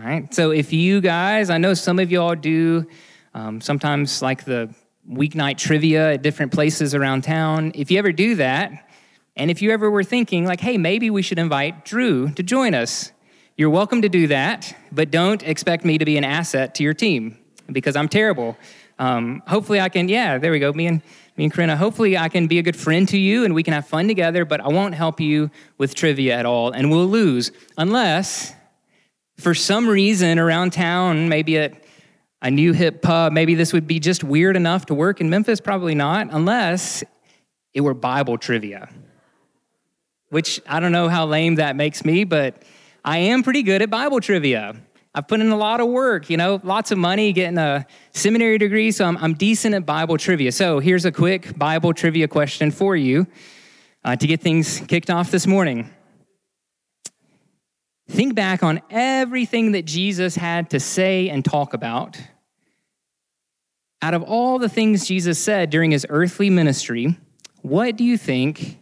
All right. So if you guys, I know some of you all do um, sometimes like the weeknight trivia at different places around town. If you ever do that, and if you ever were thinking, like, hey, maybe we should invite Drew to join us, you're welcome to do that, but don't expect me to be an asset to your team because I'm terrible. Um, hopefully, I can, yeah, there we go. Me and me and Corinna, hopefully I can be a good friend to you and we can have fun together, but I won't help you with trivia at all, and we'll lose unless for some reason around town, maybe at a new hip pub, maybe this would be just weird enough to work in Memphis, probably not, unless it were Bible trivia. Which I don't know how lame that makes me, but I am pretty good at Bible trivia. I've put in a lot of work, you know, lots of money getting a seminary degree, so I'm, I'm decent at Bible trivia. So here's a quick Bible trivia question for you uh, to get things kicked off this morning. Think back on everything that Jesus had to say and talk about. Out of all the things Jesus said during his earthly ministry, what do you think?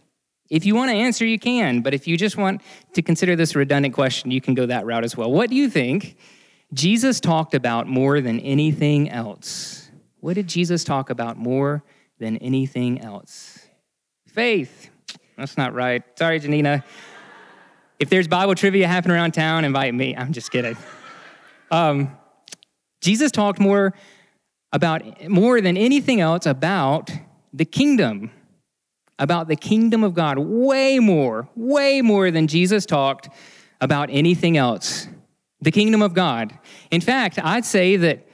If you want to answer, you can, but if you just want to consider this redundant question, you can go that route as well. What do you think Jesus talked about more than anything else? What did Jesus talk about more than anything else? Faith. That's not right. Sorry, Janina. If there's Bible trivia happening around town, invite me. I'm just kidding. Um, Jesus talked more about more than anything else about the kingdom, about the kingdom of God, way more, way more than Jesus talked about anything else. The kingdom of God. In fact, I'd say that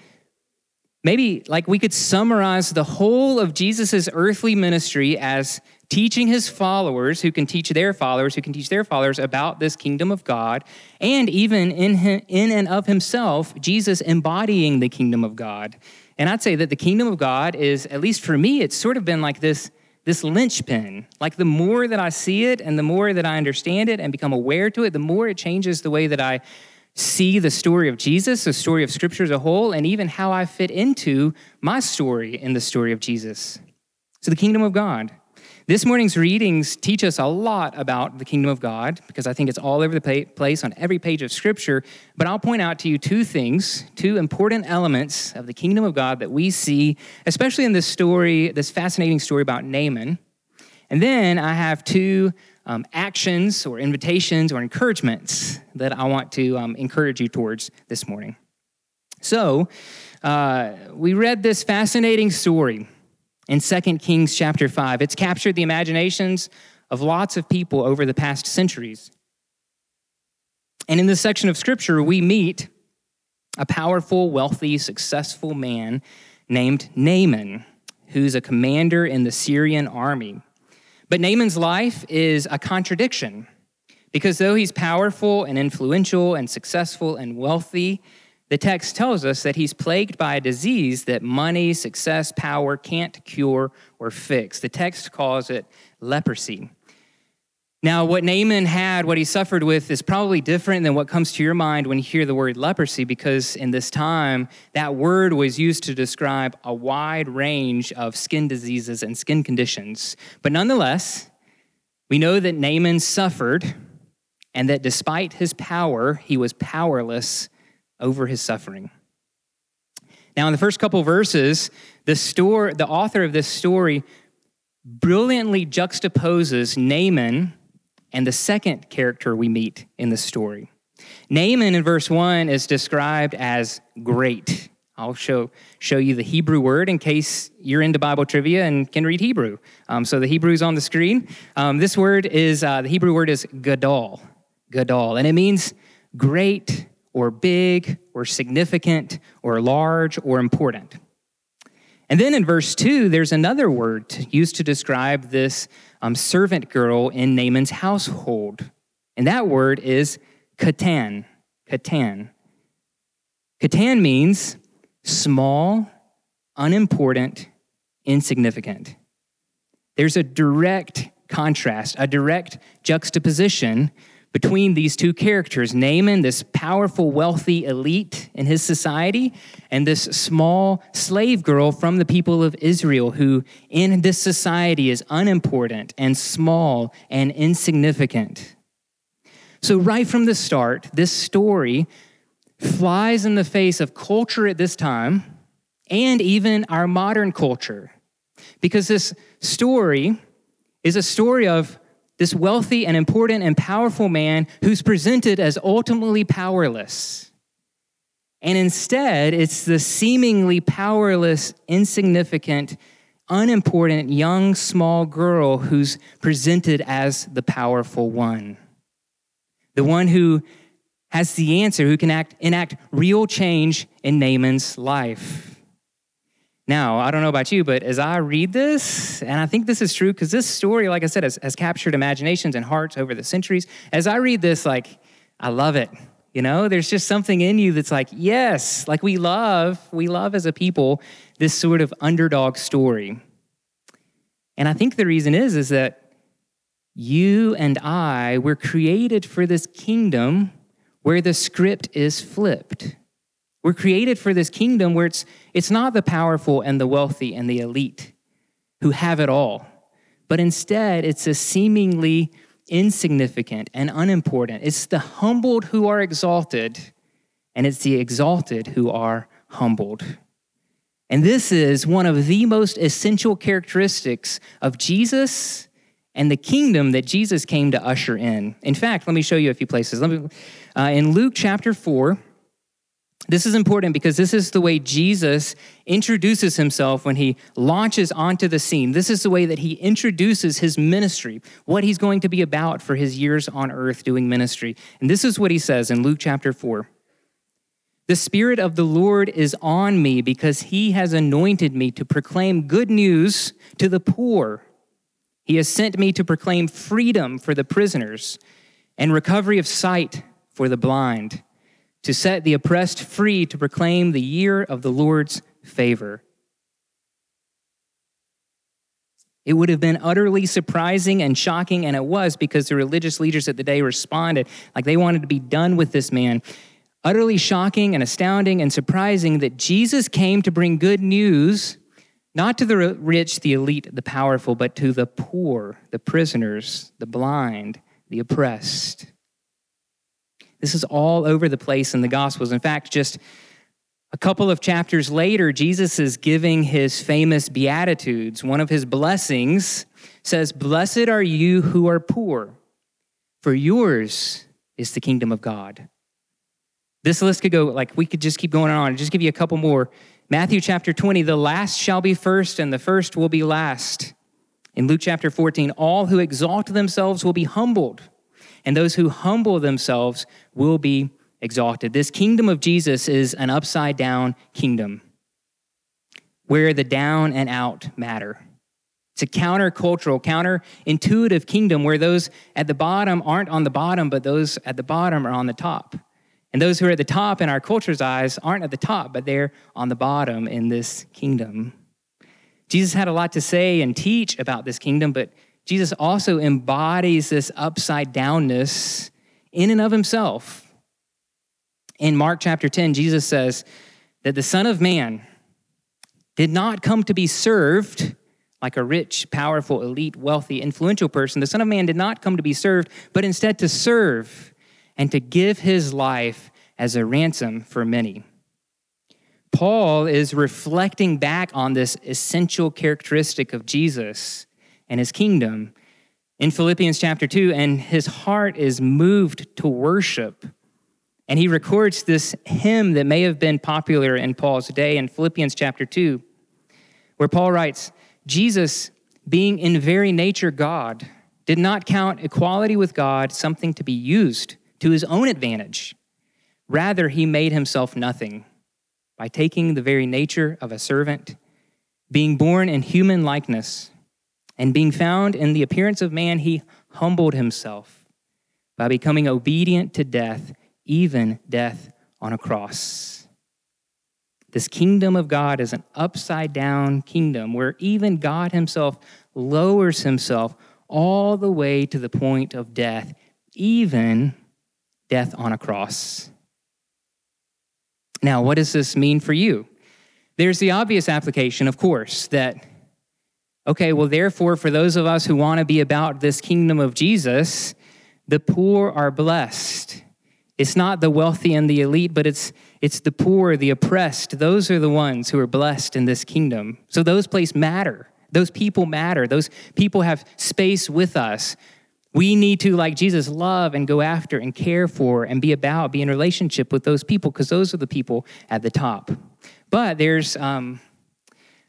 maybe like we could summarize the whole of Jesus' earthly ministry as teaching his followers who can teach their followers who can teach their followers about this kingdom of god. And even in, him, in and of himself jesus embodying the kingdom of god. And i'd say that the kingdom of god is at least for me it's sort of been like this this linchpin. Like the more that i see it and the more that i understand it and become aware to it the more it changes the way that i see the story of jesus the story of scripture as a whole and even how i fit into my story in the story of jesus so the kingdom of god this morning's readings teach us a lot about the kingdom of God because I think it's all over the place on every page of Scripture. But I'll point out to you two things, two important elements of the kingdom of God that we see, especially in this story, this fascinating story about Naaman. And then I have two um, actions or invitations or encouragements that I want to um, encourage you towards this morning. So, uh, we read this fascinating story in 2 Kings chapter 5. It's captured the imaginations of lots of people over the past centuries. And in this section of scripture, we meet a powerful, wealthy, successful man named Naaman, who's a commander in the Syrian army. But Naaman's life is a contradiction because though he's powerful and influential and successful and wealthy, the text tells us that he's plagued by a disease that money, success, power can't cure or fix. The text calls it leprosy. Now, what Naaman had, what he suffered with, is probably different than what comes to your mind when you hear the word leprosy, because in this time, that word was used to describe a wide range of skin diseases and skin conditions. But nonetheless, we know that Naaman suffered, and that despite his power, he was powerless over his suffering. Now, in the first couple verses, the, story, the author of this story brilliantly juxtaposes Naaman and the second character we meet in the story. Naaman in verse 1 is described as great. I'll show, show you the Hebrew word in case you're into Bible trivia and can read Hebrew. Um, so the Hebrew is on the screen. Um, this word is, uh, the Hebrew word is gadol, gadol, and it means great or big or significant or large or important. And then in verse 2, there's another word used to describe this um, servant girl in Naaman's household. And that word is katan. Katan. Katan means small, unimportant, insignificant. There's a direct contrast, a direct juxtaposition between these two characters Naaman, this powerful, wealthy elite in his society, and this small slave girl from the people of Israel, who in this society is unimportant and small and insignificant. So, right from the start, this story flies in the face of culture at this time and even our modern culture. Because this story is a story of this wealthy and important and powerful man who's presented as ultimately powerless. And instead, it's the seemingly powerless, insignificant, unimportant young, small girl who's presented as the powerful one. The one who has the answer, who can act, enact real change in Naaman's life. Now, I don't know about you, but as I read this, and I think this is true because this story, like I said, has, has, captured imaginations and hearts over the centuries. As I read this, like, I love it. You know, there's just something in you that's like, yes, like we love, we love as a people this sort of underdog story. And I think the reason is, is that you and I were created for this kingdom where the script is flipped. We're created for this kingdom where it's, it's not the powerful and the wealthy and the elite who have it all, but instead it's a seemingly insignificant and unimportant. It's the humbled who are exalted, and it's the exalted who are humbled. And this is one of the most essential characteristics of Jesus and the kingdom that Jesus came to usher in. In fact, let me show you a few places. Let me, uh, in Luke chapter 4, this is important because this is the way Jesus introduces himself when he launches onto the scene. This is the way that he introduces his ministry, what he's going to be about for his years on earth doing ministry. And this is what he says in Luke chapter 4 The Spirit of the Lord is on me because he has anointed me to proclaim good news to the poor. He has sent me to proclaim freedom for the prisoners and recovery of sight for the blind to set the oppressed free, to proclaim the year of the Lord's favor. It would have been utterly surprising and shocking, and it was because the religious leaders at the day responded like they wanted to be done with this man. Utterly shocking and astounding and surprising that Jesus came to bring good news, not to the rich, the elite, the powerful, but to the poor, the prisoners, the blind, the oppressed. This is all over the place in the Gospels. In fact, just a couple of chapters later, Jesus is giving his famous Beatitudes. One of his blessings says, Blessed are you who are poor, for yours is the kingdom of God. This list could go, like, we could just keep going on and just give you a couple more. Matthew chapter 20, the last shall be first, and the first will be last. In Luke chapter 14, all who exalt themselves will be humbled and those who humble themselves will be exalted. This kingdom of Jesus is an upside down kingdom where the down and out matter. It's a countercultural, counterintuitive kingdom where those at the bottom aren't on the bottom, but those at the bottom are on the top. And those who are at the top in our culture's eyes aren't at the top, but they're on the bottom in this kingdom. Jesus had a lot to say and teach about this kingdom, but Jesus also embodies this upside downness in and of himself. In Mark chapter 10, Jesus says that the Son of Man did not come to be served like a rich, powerful, elite, wealthy, influential person. The Son of Man did not come to be served, but instead to serve and to give his life as a ransom for many. Paul is reflecting back on this essential characteristic of Jesus and his kingdom in Philippians chapter 2, and his heart is moved to worship. And he records this hymn that may have been popular in Paul's day in Philippians chapter 2, where Paul writes Jesus, being in very nature God, did not count equality with God something to be used to his own advantage. Rather, he made himself nothing by taking the very nature of a servant, being born in human likeness and being found in the appearance of man, he humbled himself by becoming obedient to death, even death on a cross. This kingdom of God is an upside down kingdom where even God himself lowers himself all the way to the point of death, even death on a cross. Now, what does this mean for you? There's the obvious application, of course, that Okay, well, therefore, for those of us who want to be about this kingdom of Jesus, the poor are blessed. It's not the wealthy and the elite, but it's, it's the poor, the oppressed. Those are the ones who are blessed in this kingdom. So those places matter. Those people matter. Those people have space with us. We need to, like Jesus, love and go after and care for and be about, be in relationship with those people because those are the people at the top. But there's um,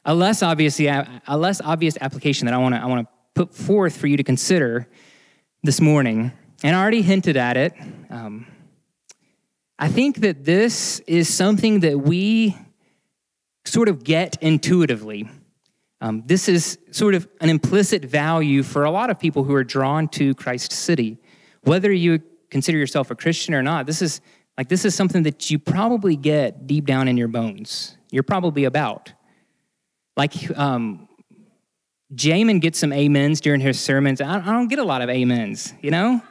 a less obvious, a less obvious application that I want to I want to put forth for you to consider this morning, and I already hinted at it. Um, I think that this is something that we sort of get intuitively. Um, this is sort of an implicit value for a lot of people who are drawn to Christ City. Whether you consider yourself a Christian or not, this is like this is something that you probably get deep down in your bones. You're probably about. Like um, Jamin gets some amens during his sermons. I don't get a lot of amens, you know?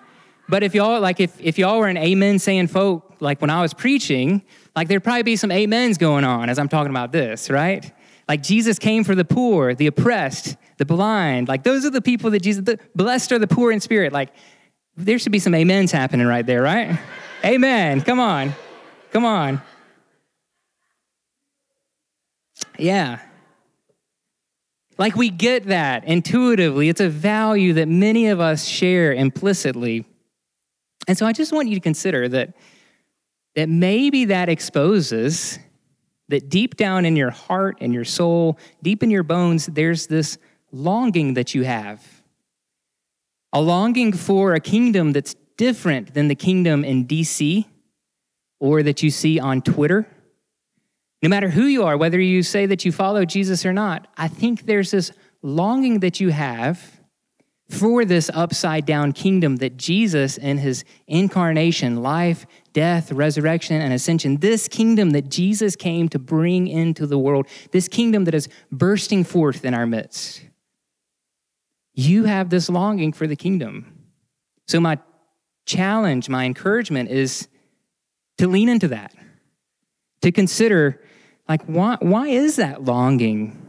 But if y'all like if, if y'all were an amen saying folk, like when I was preaching, like there'd probably be some amens going on as I'm talking about this, right? Like Jesus came for the poor, the oppressed, the blind. Like those are the people that Jesus, the, blessed are the poor in spirit. Like there should be some amens happening right there, right? Amen. Come on. Come on. Yeah. Like we get that intuitively. It's a value that many of us share implicitly. And so I just want you to consider that, that maybe that exposes that deep down in your heart and your soul, deep in your bones, there's this longing that you have. A longing for a kingdom that's different than the kingdom in DC or that you see on Twitter. No matter who you are, whether you say that you follow Jesus or not, I think there's this longing that you have for this upside down kingdom that Jesus, in his incarnation, life, death, resurrection, and ascension, this kingdom that Jesus came to bring into the world, this kingdom that is bursting forth in our midst. You have this longing for the kingdom. So, my challenge, my encouragement is to lean into that, to consider, like, why, why is that longing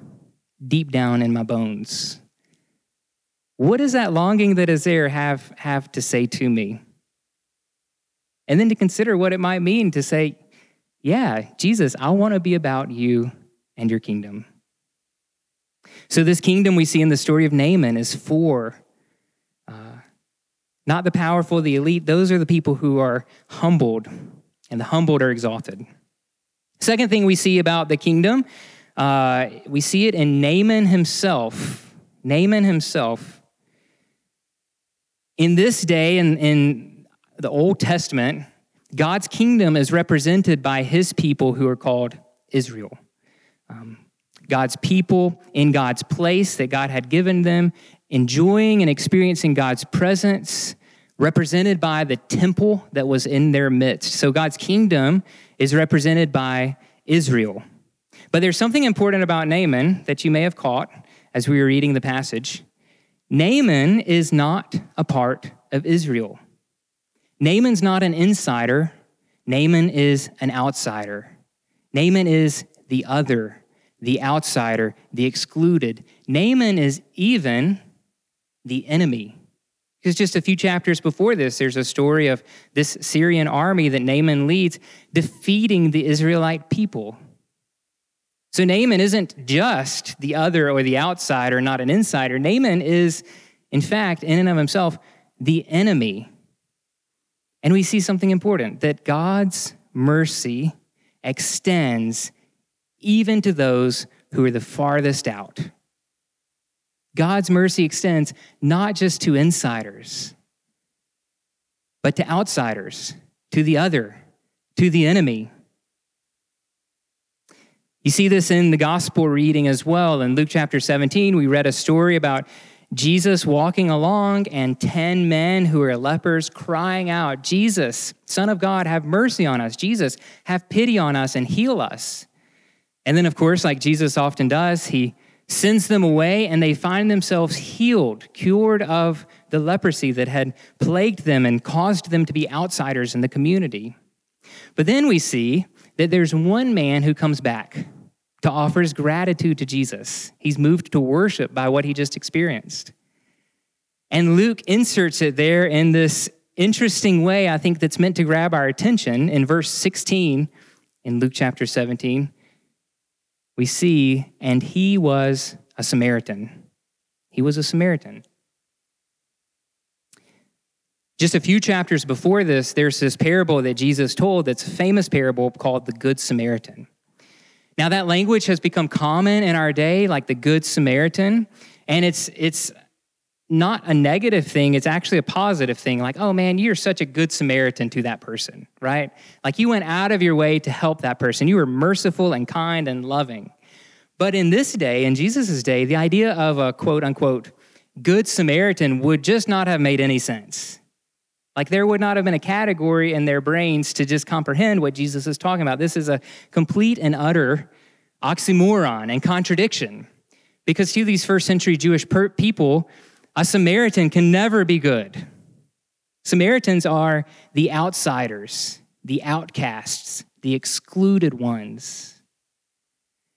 deep down in my bones? What does that longing that is there have, have to say to me? And then to consider what it might mean to say, yeah, Jesus, I want to be about you and your kingdom. So, this kingdom we see in the story of Naaman is for uh, not the powerful, the elite. Those are the people who are humbled, and the humbled are exalted. Second thing we see about the kingdom, uh, we see it in Naaman himself. Naaman himself in this day, in, in the Old Testament, God's kingdom is represented by his people who are called Israel. Um, God's people in God's place that God had given them, enjoying and experiencing God's presence, represented by the temple that was in their midst. So God's kingdom is represented by Israel. But there's something important about Naaman that you may have caught as we were reading the passage. Naaman is not a part of Israel. Naaman's not an insider. Naaman is an outsider. Naaman is the other, the outsider, the excluded. Naaman is even the enemy. Because just a few chapters before this, there's a story of this Syrian army that Naaman leads defeating the Israelite people. So Naaman isn't just the other or the outsider, not an insider. Naaman is, in fact, in and of himself, the enemy. And we see something important that God's mercy extends even to those who are the farthest out. God's mercy extends not just to insiders, but to outsiders, to the other, to the enemy. You see this in the gospel reading as well. In Luke chapter 17, we read a story about Jesus walking along and 10 men who are lepers crying out, Jesus, Son of God, have mercy on us. Jesus, have pity on us and heal us. And then, of course, like Jesus often does, he sends them away and they find themselves healed, cured of the leprosy that had plagued them and caused them to be outsiders in the community. But then we see that there's one man who comes back to offer his gratitude to Jesus. He's moved to worship by what he just experienced. And Luke inserts it there in this interesting way, I think, that's meant to grab our attention. In verse 16 in Luke chapter 17, we see, and he was a Samaritan. He was a Samaritan. Just a few chapters before this, there's this parable that Jesus told that's a famous parable called the Good Samaritan. Now, that language has become common in our day, like the Good Samaritan, and it's, it's not a negative thing, it's actually a positive thing. Like, oh man, you're such a good Samaritan to that person, right? Like, you went out of your way to help that person. You were merciful and kind and loving. But in this day, in Jesus' day, the idea of a quote unquote good Samaritan would just not have made any sense. Like there would not have been a category in their brains to just comprehend what Jesus is talking about. This is a complete and utter oxymoron and contradiction. Because to these first century Jewish per- people, a Samaritan can never be good. Samaritans are the outsiders, the outcasts, the excluded ones.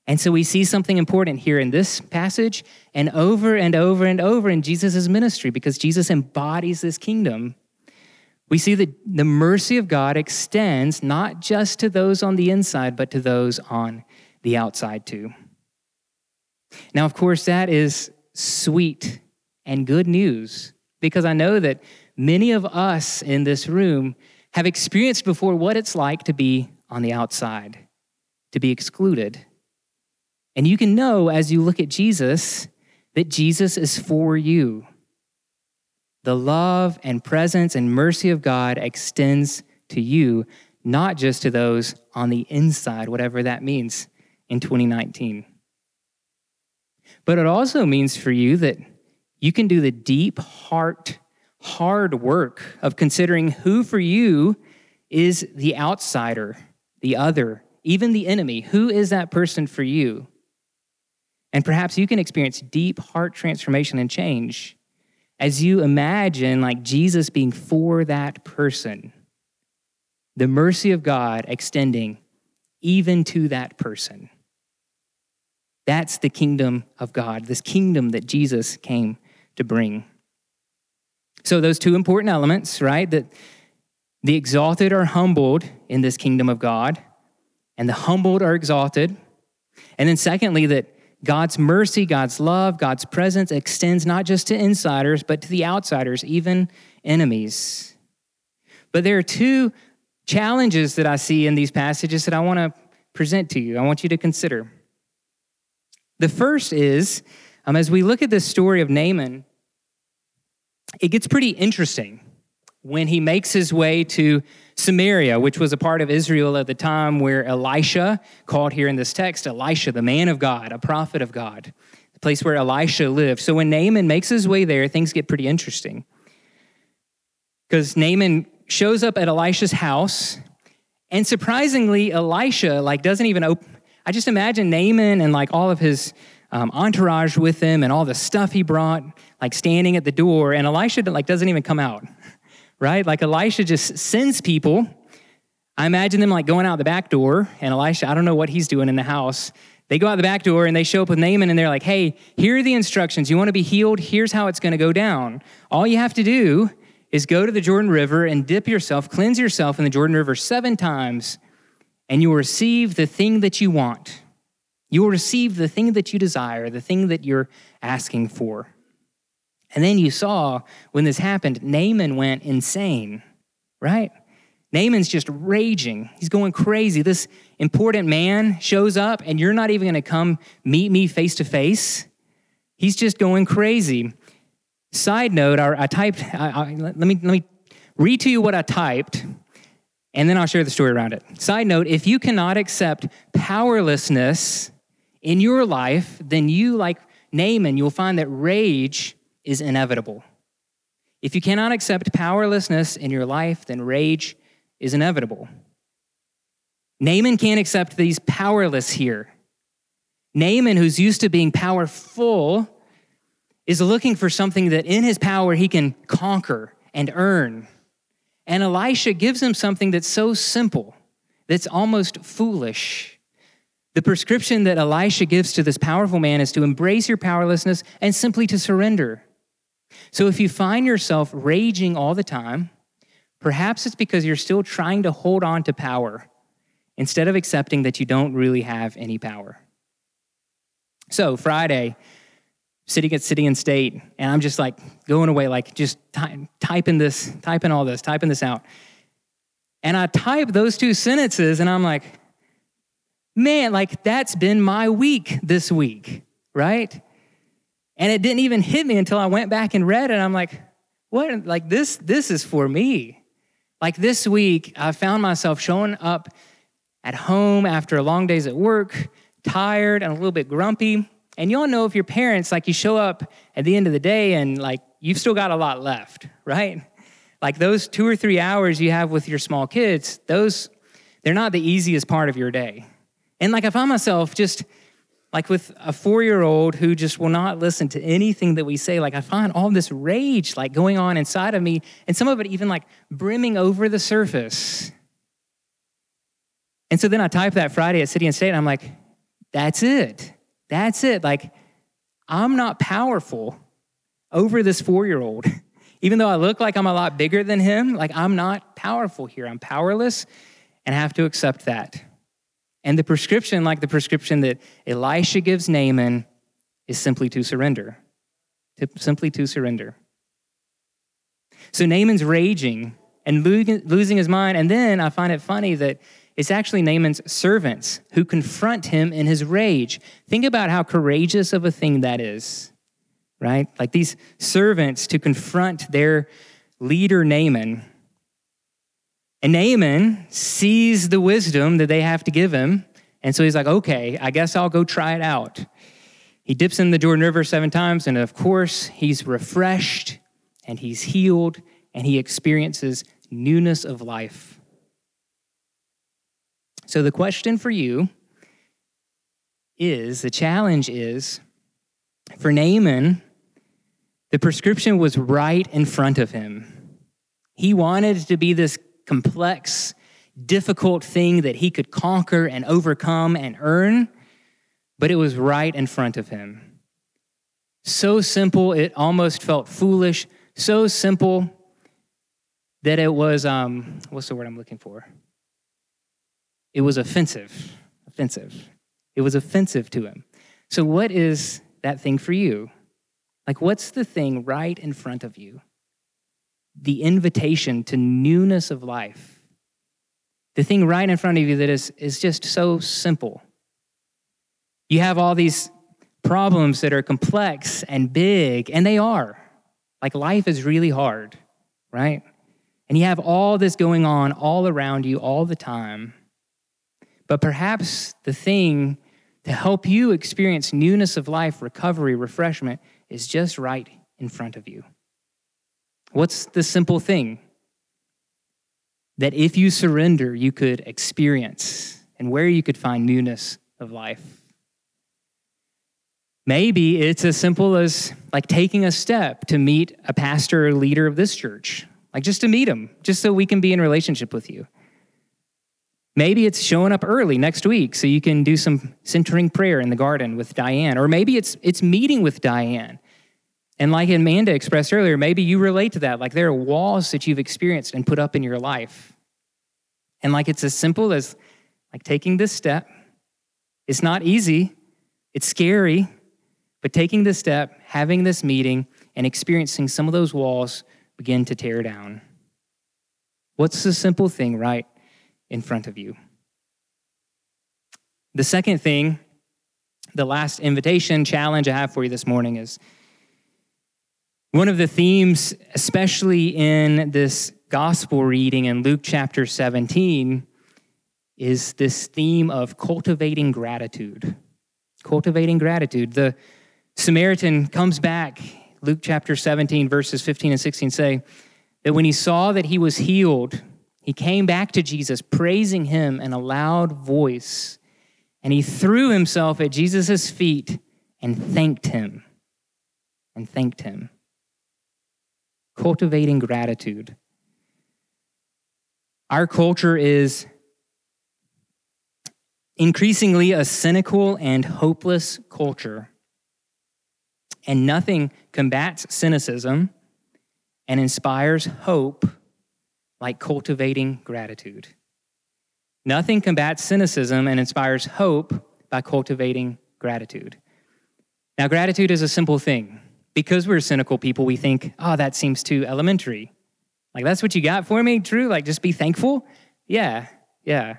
And so we see something important here in this passage and over and over and over in Jesus' ministry because Jesus embodies this kingdom. We see that the mercy of God extends not just to those on the inside, but to those on the outside too. Now, of course, that is sweet and good news because I know that many of us in this room have experienced before what it's like to be on the outside, to be excluded and you can know as you look at Jesus that Jesus is for you. The love and presence and mercy of God extends to you, not just to those on the inside, whatever that means in 2019. But it also means for you that you can do the deep heart, hard work of considering who for you is the outsider, the other, even the enemy. Who is that person for you? And perhaps you can experience deep heart transformation and change as you imagine like Jesus being for that person. The mercy of God extending even to that person. That's the kingdom of God, this kingdom that Jesus came to bring. So, those two important elements, right? That the exalted are humbled in this kingdom of God, and the humbled are exalted. And then, secondly, that God's mercy, God's love, God's presence extends not just to insiders, but to the outsiders, even enemies. But there are two challenges that I see in these passages that I want to present to you. I want you to consider. The first is um, as we look at this story of Naaman, it gets pretty interesting when he makes his way to Samaria, which was a part of Israel at the time where Elisha, called here in this text, Elisha, the man of God, a prophet of God, the place where Elisha lived. So when Naaman makes his way there, things get pretty interesting. Because Naaman shows up at Elisha's house, and surprisingly, Elisha like doesn't even open. I just imagine Naaman and like all of his um, entourage with him and all the stuff he brought, like standing at the door, and Elisha like doesn't even come out right? Like Elisha just sends people. I imagine them like going out the back door, and Elisha, I don't know what he's doing in the house. They go out the back door and they show up with Naaman and they're like, hey, here are the instructions. You want to be healed? Here's how it's going to go down. All you have to do is go to the Jordan River and dip yourself, cleanse yourself in the Jordan River seven times, and you will receive the thing that you want. You will receive the thing that you desire, the thing that you're asking for. And then you saw when this happened, Naaman went insane, right? Naaman's just raging. He's going crazy. This important man shows up, and you're not even going to come meet me face to face. He's just going crazy. Side note, I, I typed, I, I, let, me, let me read to you what I typed, and then I'll share the story around it. Side note, if you cannot accept powerlessness in your life, then you, like Naaman, you'll find that rage is inevitable. If you cannot accept powerlessness in your life, then rage is inevitable. Naaman can't accept that he's powerless here. Naaman, who's used to being powerful, is looking for something that in his power he can conquer and earn. And Elisha gives him something that's so simple, that's almost foolish. The prescription that Elisha gives to this powerful man is to embrace your powerlessness and simply to surrender. So if you find yourself raging all the time, Perhaps it's because you're still trying to hold on to power instead of accepting that you don't really have any power. So, Friday, sitting at City and State, and I'm just like going away, like just ty- typing this, typing all this, typing this out. And I type those two sentences, and I'm like, man, like that's been my week this week, right? And it didn't even hit me until I went back and read it. I'm like, what? Like this, this is for me. Like this week, I found myself showing up at home after long days at work, tired and a little bit grumpy. And y'all know if your parents, like you show up at the end of the day and like you've still got a lot left, right? Like those two or three hours you have with your small kids, those, they're not the easiest part of your day. And like I find myself just like with a four year old who just will not listen to anything that we say, like I find all this rage like going on inside of me, and some of it even like brimming over the surface. And so then I type that Friday at City and State, and I'm like, that's it. That's it. Like, I'm not powerful over this four year old. Even though I look like I'm a lot bigger than him, like, I'm not powerful here. I'm powerless and I have to accept that. And the prescription, like the prescription that Elisha gives Naaman, is simply to surrender. To, simply to surrender. So Naaman's raging and losing his mind. And then I find it funny that it's actually Naaman's servants who confront him in his rage. Think about how courageous of a thing that is, right? Like these servants to confront their leader, Naaman. And Naaman sees the wisdom that they have to give him. And so he's like, okay, I guess I'll go try it out. He dips in the Jordan River seven times, and of course, he's refreshed and he's healed and he experiences newness of life. So the question for you is the challenge is for Naaman, the prescription was right in front of him. He wanted to be this complex, difficult thing that he could conquer and overcome and earn, but it was right in front of him. So simple, it almost felt foolish. So simple that it was, um, what's the word I'm looking for? It was offensive. Offensive. It was offensive to him. So, what is that thing for you? Like, what's the thing right in front of you? The invitation to newness of life. The thing right in front of you that is, is just so simple. You have all these problems that are complex and big, and they are. Like, life is really hard, right? And you have all this going on all around you all the time. But perhaps the thing to help you experience newness of life, recovery, refreshment is just right in front of you. What's the simple thing that if you surrender, you could experience and where you could find newness of life? Maybe it's as simple as like taking a step to meet a pastor or leader of this church, like just to meet him, just so we can be in relationship with you. Maybe it's showing up early next week so you can do some centering prayer in the garden with Diane. Or maybe it's, it's meeting with Diane. And like Amanda expressed earlier, maybe you relate to that. Like there are walls that you've experienced and put up in your life. And like it's as simple as like taking this step. It's not easy, it's scary, but taking this step, having this meeting, and experiencing some of those walls begin to tear down. What's the simple thing, right? in front of you. The second thing, the last invitation challenge I have for you this morning is one of the themes, especially in this gospel reading in Luke chapter 17, is this theme of cultivating gratitude. Cultivating gratitude. The Samaritan comes back, Luke chapter 17, verses 15 and 16 say that when he saw that he was healed, he came back to Jesus, praising him in a loud voice, and he threw himself at Jesus' feet and thanked him. And thanked him. Cultivating gratitude. Our culture is increasingly a cynical and hopeless culture. And nothing combats cynicism and inspires hope like cultivating gratitude. Nothing combats cynicism and inspires hope by cultivating gratitude. Now, gratitude is a simple thing. Because we're cynical people, we think, oh, that seems too elementary. Like, that's what you got for me? True? Like, just be thankful? Yeah, yeah.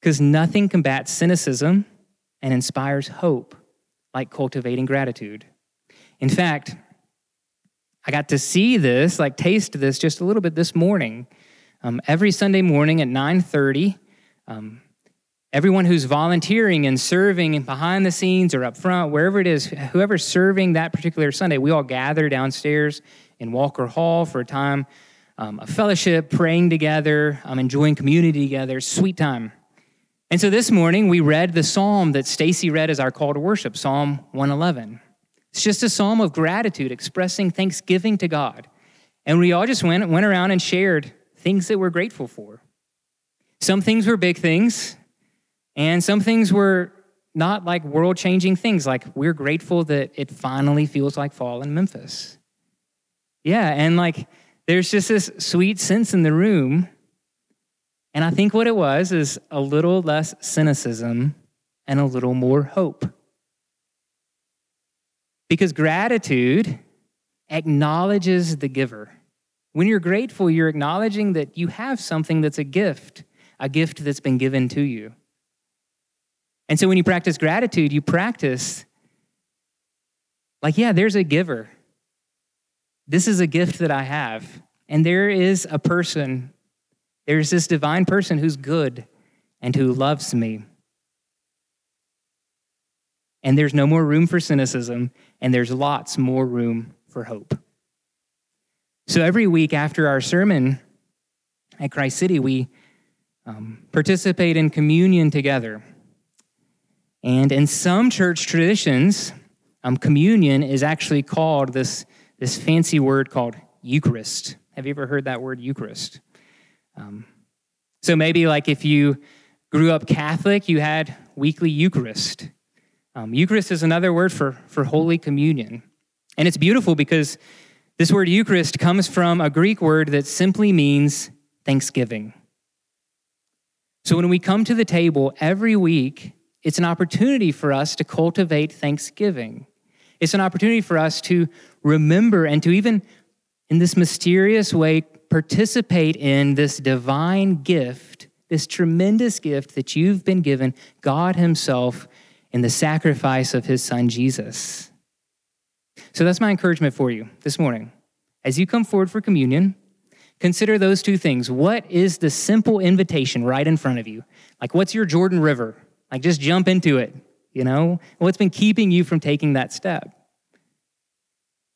Because nothing combats cynicism and inspires hope like cultivating gratitude. In fact, I got to see this, like taste this just a little bit this morning. Um, every Sunday morning at 9:30, um, everyone who's volunteering and serving behind the scenes or up front, wherever it is, whoever's serving that particular Sunday, we all gather downstairs in Walker Hall for a time um, of fellowship, praying together, um, enjoying community together, sweet time. And so this morning we read the psalm that Stacy read as our call to worship, Psalm 111. It's just a psalm of gratitude, expressing thanksgiving to God. And we all just went, went around and shared things that we're grateful for. Some things were big things, and some things were not like world changing things, like we're grateful that it finally feels like fall in Memphis. Yeah, and like there's just this sweet sense in the room and I think what it was is a little less cynicism and a little more hope. Because gratitude acknowledges the giver. When you're grateful, you're acknowledging that you have something that's a gift, a gift that's been given to you. And so when you practice gratitude, you practice like, yeah, there's a giver. This is a gift that I have. And there is a person there's this divine person who's good and who loves me. And there's no more room for cynicism, and there's lots more room for hope. So every week after our sermon at Christ City, we um, participate in communion together. And in some church traditions, um, communion is actually called this, this fancy word called Eucharist. Have you ever heard that word, Eucharist? Um, so maybe like if you grew up Catholic, you had weekly Eucharist. Um, Eucharist is another word for, for Holy Communion. And it's beautiful because this word Eucharist comes from a Greek word that simply means thanksgiving. So when we come to the table every week, it's an opportunity for us to cultivate thanksgiving. It's an opportunity for us to remember and to even, in this mysterious way, participate in this divine gift, this tremendous gift that you've been given, God Himself, in the sacrifice of His Son Jesus. So that's my encouragement for you this morning. As you come forward for communion, consider those two things. What is the simple invitation right in front of you? Like, what's your Jordan River? Like, just jump into it, you know? What's been keeping you from taking that step?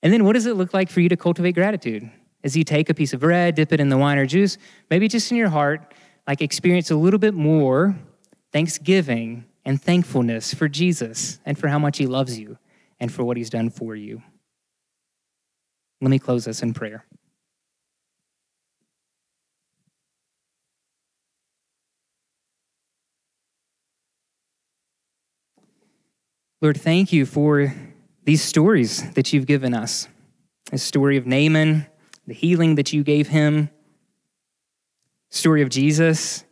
And then, what does it look like for you to cultivate gratitude? as you take a piece of bread, dip it in the wine or juice, maybe just in your heart, like experience a little bit more thanksgiving and thankfulness for Jesus and for how much he loves you and for what he's done for you. Let me close this in prayer. Lord, thank you for these stories that you've given us. The story of Naaman, the healing that you gave him. Story of Jesus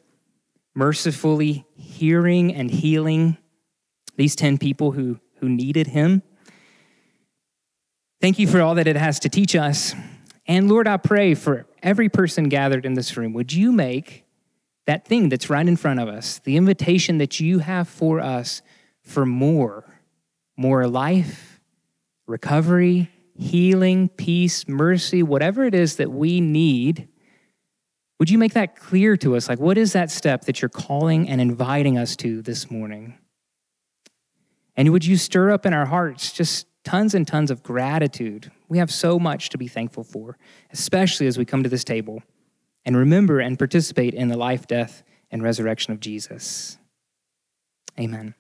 mercifully hearing and healing these 10 people who, who needed him. Thank you for all that it has to teach us. And Lord, I pray for every person gathered in this room, would you make that thing that's right in front of us, the invitation that you have for us for more, more life, recovery, healing, peace, mercy, whatever it is that we need, would you make that clear to us? Like, what is that step that you're calling and inviting us to this morning? And would you stir up in our hearts just tons and tons of gratitude? We have so much to be thankful for, especially as we come to this table and remember and participate in the life, death, and resurrection of Jesus. Amen.